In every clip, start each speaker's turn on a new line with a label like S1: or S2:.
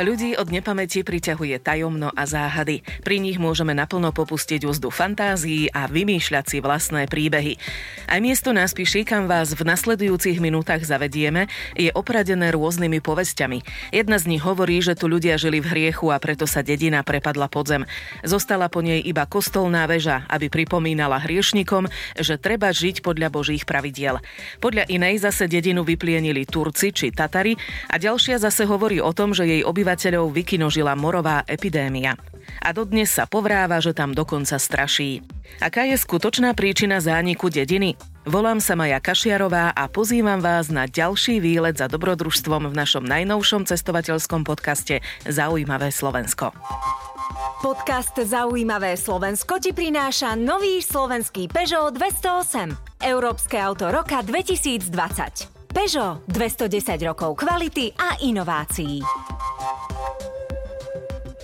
S1: Ľudí od nepamäti priťahuje tajomno a záhady. Pri nich môžeme naplno popustiť úzdu fantázií a vymýšľať si vlastné príbehy. Aj miesto náspiší, kam vás v nasledujúcich minútach zavedieme, je opradené rôznymi povestiami. Jedna z nich hovorí, že tu ľudia žili v hriechu a preto sa dedina prepadla pod zem. Zostala po nej iba kostolná väža, aby pripomínala hriešnikom, že treba žiť podľa božích pravidiel. Podľa inej zase dedinu vyplienili Turci či Tatari a ďalšia zase hovorí o tom, že jej obyvateľ obyvateľov vykinožila morová epidémia. A dodnes sa povráva, že tam dokonca straší. Aká je skutočná príčina zániku dediny? Volám sa Maja Kašiarová a pozývam vás na ďalší výlet za dobrodružstvom v našom najnovšom cestovateľskom podcaste Zaujímavé Slovensko.
S2: Podcast Zaujímavé Slovensko ti prináša nový slovenský Peugeot 208. Európske auto roka 2020. Peugeot 210 rokov kvality a inovácií.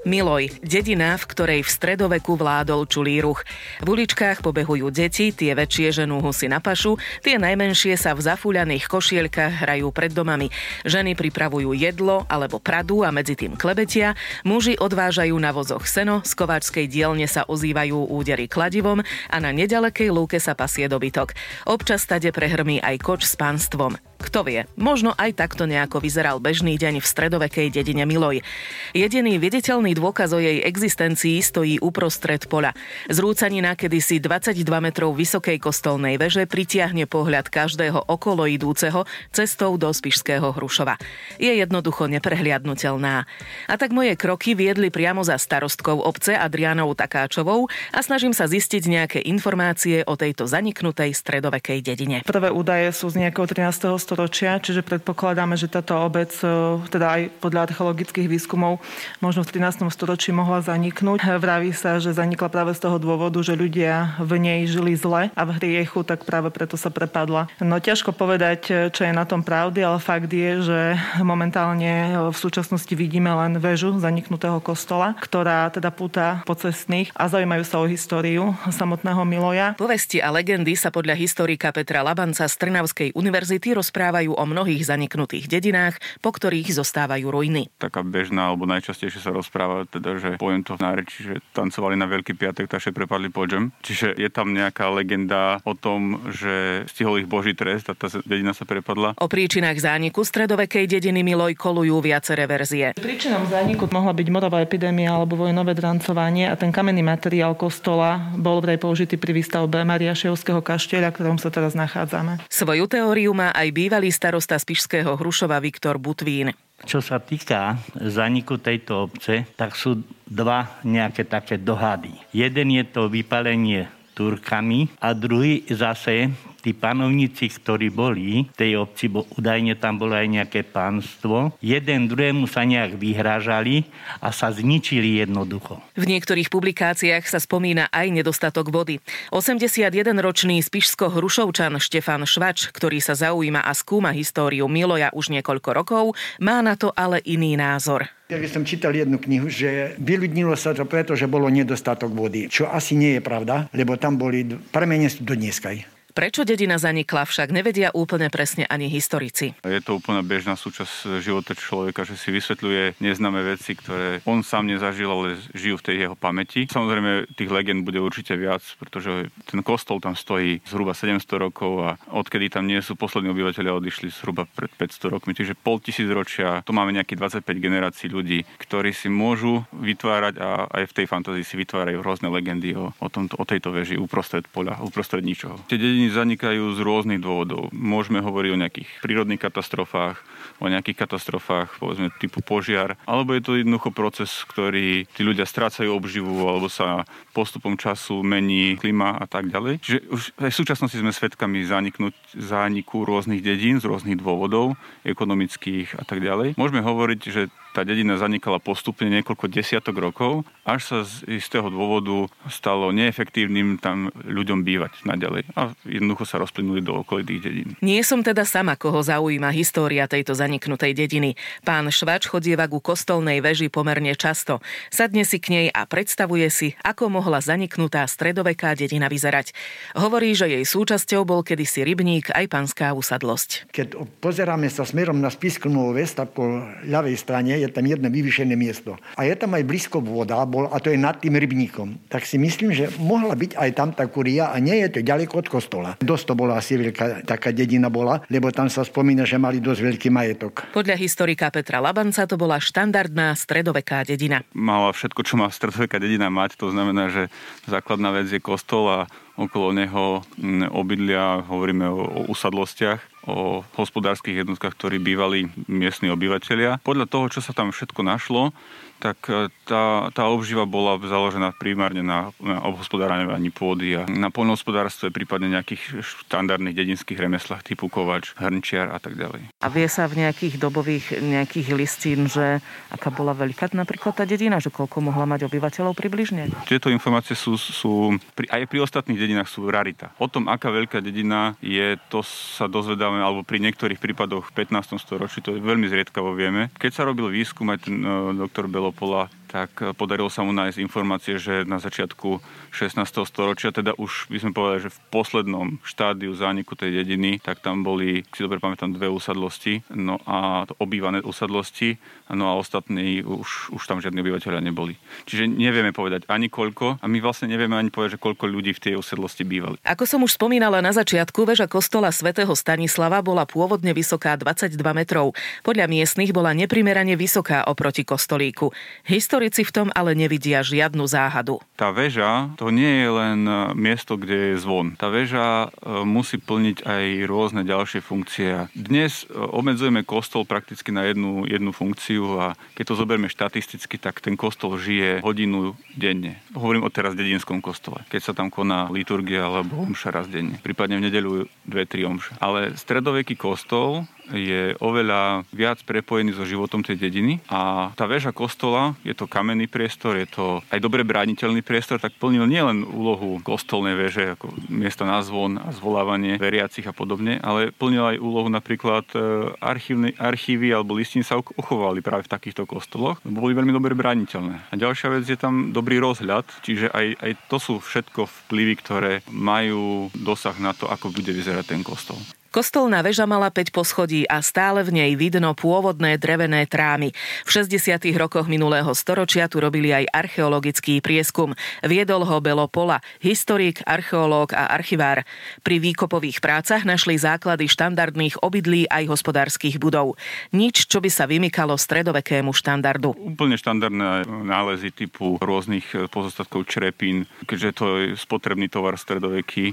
S1: Miloj, dedina, v ktorej v stredoveku vládol čulý ruch. V uličkách pobehujú deti, tie väčšie ženú husy na pašu, tie najmenšie sa v zafúľaných košielkach hrajú pred domami. Ženy pripravujú jedlo alebo pradu a medzi tým klebetia, muži odvážajú na vozoch seno, z kováčskej dielne sa ozývajú údery kladivom a na nedalekej lúke sa pasie dobytok. Občas tade prehrmí aj koč s pánstvom. Kto vie, možno aj takto nejako vyzeral bežný deň v stredovekej dedine Miloj. Jediný viditeľný dôkaz o jej existencii stojí uprostred poľa. Zrúcanina kedysi 22 metrov vysokej kostolnej veže pritiahne pohľad každého okolo idúceho cestou do Spišského Hrušova. Je jednoducho neprehliadnutelná. A tak moje kroky viedli priamo za starostkou obce Adrianou Takáčovou a snažím sa zistiť nejaké informácie o tejto zaniknutej stredovekej dedine.
S3: Prvé údaje sú z nejakého 13 storočia, čiže predpokladáme, že táto obec, e, teda aj podľa archeologických výskumov, možno v 13. storočí mohla zaniknúť. Vraví sa, že zanikla práve z toho dôvodu, že ľudia v nej žili zle a v hriechu, tak práve preto sa prepadla. No ťažko povedať, e, čo je na tom pravdy, ale fakt je, že momentálne v súčasnosti vidíme len väžu zaniknutého kostola, ktorá teda púta po cestných a zaujímajú sa o históriu samotného Miloja.
S1: Povesti a legendy sa podľa historika Petra Labanca z Trnavskej univerzity rozprávajú rozprávajú o mnohých zaniknutých dedinách, po ktorých zostávajú ruiny.
S4: Taká bežná alebo najčastejšie sa rozpráva, teda, že poviem to v náreči, že tancovali na Veľký piatek, takže prepadli podžem. Čiže je tam nejaká legenda o tom, že stihol ich Boží trest a tá dedina sa prepadla.
S1: O príčinách zániku stredovekej dediny Miloj kolujú viaceré verzie.
S3: Príčinom zániku mohla byť morová epidémia alebo vojnové drancovanie a ten kamenný materiál kostola bol vraj použitý pri výstavbe Mariaševského kaštieľa, ktorom sa teraz nachádzame.
S1: Svoju teóriu má aj bývalý bývalý starosta Spišského Hrušova Viktor Butvín.
S5: Čo sa týka zaniku tejto obce, tak sú dva nejaké také dohady. Jeden je to vypalenie Turkami a druhý zase tí panovníci, ktorí boli v tej obci, bo údajne tam bolo aj nejaké pánstvo, jeden druhému sa nejak vyhrážali a sa zničili jednoducho.
S1: V niektorých publikáciách sa spomína aj nedostatok vody. 81-ročný spišsko-hrušovčan Štefan Švač, ktorý sa zaujíma a skúma históriu Miloja už niekoľko rokov, má na to ale iný názor.
S6: Ja som čítal jednu knihu, že vyľudnilo sa to preto, že bolo nedostatok vody. Čo asi nie je pravda, lebo tam boli pramene do dneskaj.
S1: Prečo dedina zanikla, však nevedia úplne presne ani historici.
S4: Je to úplne bežná súčasť života človeka, že si vysvetľuje neznáme veci, ktoré on sám nezažil, ale žijú v tej jeho pamäti. Samozrejme, tých legend bude určite viac, pretože ten kostol tam stojí zhruba 700 rokov a odkedy tam nie sú poslední obyvateľia odišli zhruba pred 500 rokmi, čiže pol tisíc ročia, tu máme nejakých 25 generácií ľudí, ktorí si môžu vytvárať a aj v tej fantázii si vytvárajú rôzne legendy o, o, tomto, o tejto veži uprostred poľa, uprostred ničoho. Tie dediny zanikajú z rôznych dôvodov. Môžeme hovoriť o nejakých prírodných katastrofách, o nejakých katastrofách, povedzme typu požiar, alebo je to jednoducho proces, ktorý tí ľudia strácajú obživu, alebo sa postupom času mení klima a tak ďalej. Čiže už aj v súčasnosti sme svedkami zaniknúť, zániku rôznych dedín z rôznych dôvodov, ekonomických a tak ďalej. Môžeme hovoriť, že tá dedina zanikala postupne niekoľko desiatok rokov, až sa z istého dôvodu stalo neefektívnym tam ľuďom bývať naďalej. A jednoducho sa rozplynuli do okolitých dedín.
S1: Nie som teda sama, koho zaujíma história tejto zaniknutej dediny. Pán Švač chodieva ku kostolnej veži pomerne často. Sadne si k nej a predstavuje si, ako mohla zaniknutá stredoveká dedina vyzerať. Hovorí, že jej súčasťou bol kedysi rybník aj panská usadlosť.
S6: Keď pozeráme sa smerom na Spisku Ves, tak po ľavej strane je tam jedno vyvýšené miesto. A je tam aj blízko voda, bol, a to je nad tým rybníkom. Tak si myslím, že mohla byť aj tam tá kuria a nie je to ďaleko od kostola. Dosť to bola asi veľká taká dedina bola, lebo tam sa spomína, že mali dosť veľký majetok.
S1: Podľa historika Petra Labanca to bola štandardná stredoveká dedina.
S4: Mala všetko, čo má stredoveká dedina mať, to znamená, že základná vec je kostol a okolo neho mm, obydlia, hovoríme o, o usadlostiach, o hospodárskych jednotkách, ktorí bývali miestni obyvateľia. Podľa toho, čo sa tam všetko našlo, tak e, tá, tá obživa bola založená primárne na, na obhospodárovaní pôdy a na poľnohospodárstve, prípadne nejakých štandardných dedinských remeslách typu kovač, hrnčiar a tak ďalej.
S1: A vie sa v nejakých dobových nejakých listín, že aká bola veľká napríklad tá dedina, že koľko mohla mať obyvateľov približne?
S4: Tieto informácie sú, sú aj pri ostatných dedinách sú rarita. O tom, aká veľká dedina je, to sa dozvedáme, alebo pri niektorých prípadoch v 15. storočí, to veľmi zriedkavo vieme. Keď sa robil výskum, aj ten uh, doktor Belo Coppola tak eh, podarilo sa mu nájsť informácie, že na začiatku 16. storočia, teda už by sme povedali, že v poslednom štádiu zániku tej dediny, tak tam boli, si dobre pamätám, dve usadlosti, no a obývané usadlosti, no a ostatní už, už tam žiadni obyvateľia neboli. Čiže nevieme povedať ani koľko a my vlastne nevieme ani povedať, že koľko ľudí v tej usadlosti bývali.
S1: Ako som už spomínala na začiatku, väža kostola svätého Stanislava bola pôvodne vysoká 22 metrov. Podľa miestnych bola neprimerane vysoká oproti kostolíku. Histori- Historici v tom ale nevidia žiadnu záhadu.
S4: Tá väža to nie je len e, miesto, kde je zvon. Tá väža e, musí plniť aj rôzne ďalšie funkcie. Dnes e, obmedzujeme kostol prakticky na jednu, jednu funkciu a keď to zoberieme štatisticky, tak ten kostol žije hodinu denne. Hovorím o teraz dedinskom kostole. Keď sa tam koná liturgia alebo omša raz denne. Prípadne v nedeľu dve, tri omše. Ale stredoveký kostol je oveľa viac prepojený so životom tej dediny a tá väža kostola, je to kamenný priestor, je to aj dobre brániteľný priestor, tak plnil nielen úlohu kostolnej väže ako miesto na zvon a zvolávanie veriacich a podobne, ale plnil aj úlohu napríklad e, archívny, archívy alebo listiny sa uchovali práve v takýchto kostoloch, boli veľmi dobre brániteľné. A ďalšia vec je tam dobrý rozhľad, čiže aj, aj to sú všetko vplyvy, ktoré majú dosah na to, ako bude vyzerať ten kostol.
S1: Kostolná väža mala 5 poschodí a stále v nej vidno pôvodné drevené trámy. V 60. rokoch minulého storočia tu robili aj archeologický prieskum. Viedol ho Belo Pola, historik, archeológ a archivár. Pri výkopových prácach našli základy štandardných obydlí aj hospodárskych budov. Nič, čo by sa vymykalo stredovekému štandardu.
S4: Úplne štandardné nálezy typu rôznych pozostatkov črepín, keďže to je spotrebný tovar stredoveký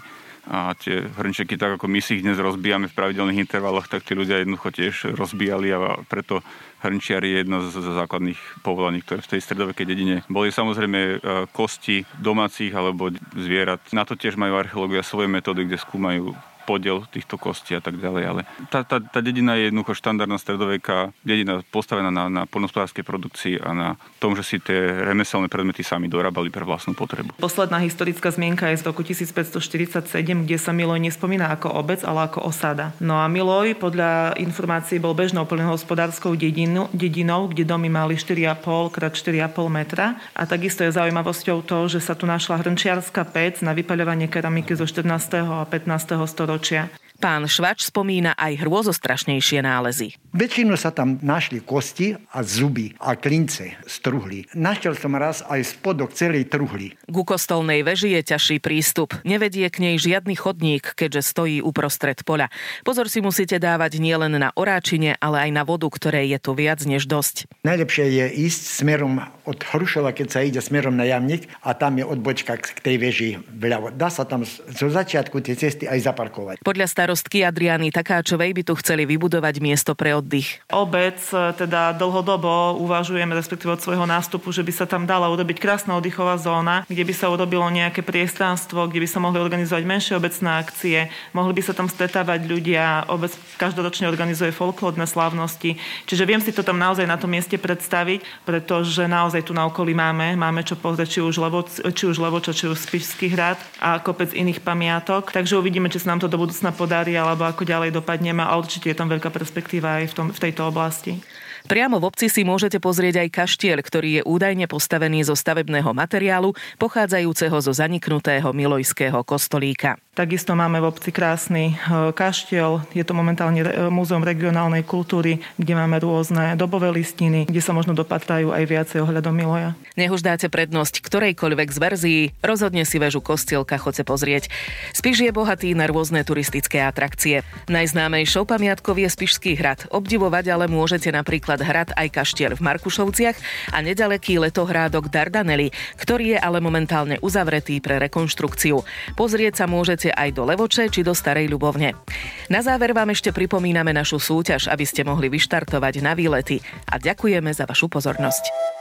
S4: a tie hrnčeky, tak ako my si ich dnes rozbijame v pravidelných intervaloch, tak tí ľudia jednoducho tiež rozbijali a preto hrnčiar je jedno z základných povolaní, ktoré v tej stredovekej dedine boli samozrejme e, kosti domácich alebo zvierat. Na to tiež majú archeológia svoje metódy, kde skúmajú podiel týchto kostí a tak ďalej. Ale tá, tá, tá dedina je jednoducho štandardná stredoveká dedina postavená na, na poľnospodárskej produkcii a na tom, že si tie remeselné predmety sami dorábali pre vlastnú potrebu.
S3: Posledná historická zmienka je z roku 1547, kde sa Miloj nespomína ako obec, ale ako osada. No a Miloj podľa informácií bol bežnou poľnohospodárskou dedinu, dedinou, kde domy mali 4,5 x 4,5 metra. A takisto je zaujímavosťou to, že sa tu našla hrnčiarská pec na vypaľovanie keramiky zo 14. a 15. storočia storočia.
S1: Pán Švač spomína aj hrôzostrašnejšie nálezy.
S6: Väčšinu sa tam našli kosti a zuby a klince z truhly. Našiel som raz aj spodok celej truhly.
S1: Ku kostolnej veži je ťažší prístup. Nevedie k nej žiadny chodník, keďže stojí uprostred poľa. Pozor si musíte dávať nielen na oráčine, ale aj na vodu, ktorej je tu viac než dosť.
S6: Najlepšie je ísť smerom od Hrušova, keď sa ide smerom na Jamnik a tam je odbočka k tej veži vľavo. Dá sa tam zo začiatku tie cesty aj zaparkovať.
S1: Podľa starostky Adriany Takáčovej by tu chceli vybudovať miesto pre oddych.
S3: Obec e, teda dlhodobo uvažujeme, respektíve od svojho nástupu, že by sa tam dala urobiť krásna oddychová zóna, kde by sa urobilo nejaké priestranstvo, kde by sa mohli organizovať menšie obecné akcie, mohli by sa tam stretávať ľudia, obec každoročne organizuje folklórne slávnosti. Čiže viem si to tam naozaj na tom mieste predstaviť, pretože naozaj tu na okolí máme, máme čo pozrieť, či už, Levo, či už Levoča, či už Spišský hrad a kopec iných pamiatok. Takže uvidíme, či sa nám to do budúcna podarí, alebo ako ďalej dopadneme a určite je tam veľká perspektíva aj v, tom, v tejto oblasti.
S1: Priamo v obci si môžete pozrieť aj kaštiel, ktorý je údajne postavený zo stavebného materiálu pochádzajúceho zo zaniknutého Milojského kostolíka.
S3: Takisto máme v obci krásny e, kaštiel, je to momentálne e, Múzeum regionálnej kultúry, kde máme rôzne dobové listiny, kde sa možno dopatrajú aj viacej ohľadom Miloja.
S1: Nech už dáte prednosť ktorejkoľvek z verzií, rozhodne si väžu kostielka chodce pozrieť. Spiš je bohatý na rôzne turistické atrakcie. Najznámejšou pamiatkou je Spišský hrad. Obdivovať ale môžete napríklad hrad aj kaštiel v Markušovciach a nedaleký letohrádok Dardanely, ktorý je ale momentálne uzavretý pre rekonštrukciu. Pozrieť sa môžete aj do Levoče či do Starej Ľubovne. Na záver vám ešte pripomíname našu súťaž, aby ste mohli vyštartovať na výlety a ďakujeme za vašu pozornosť.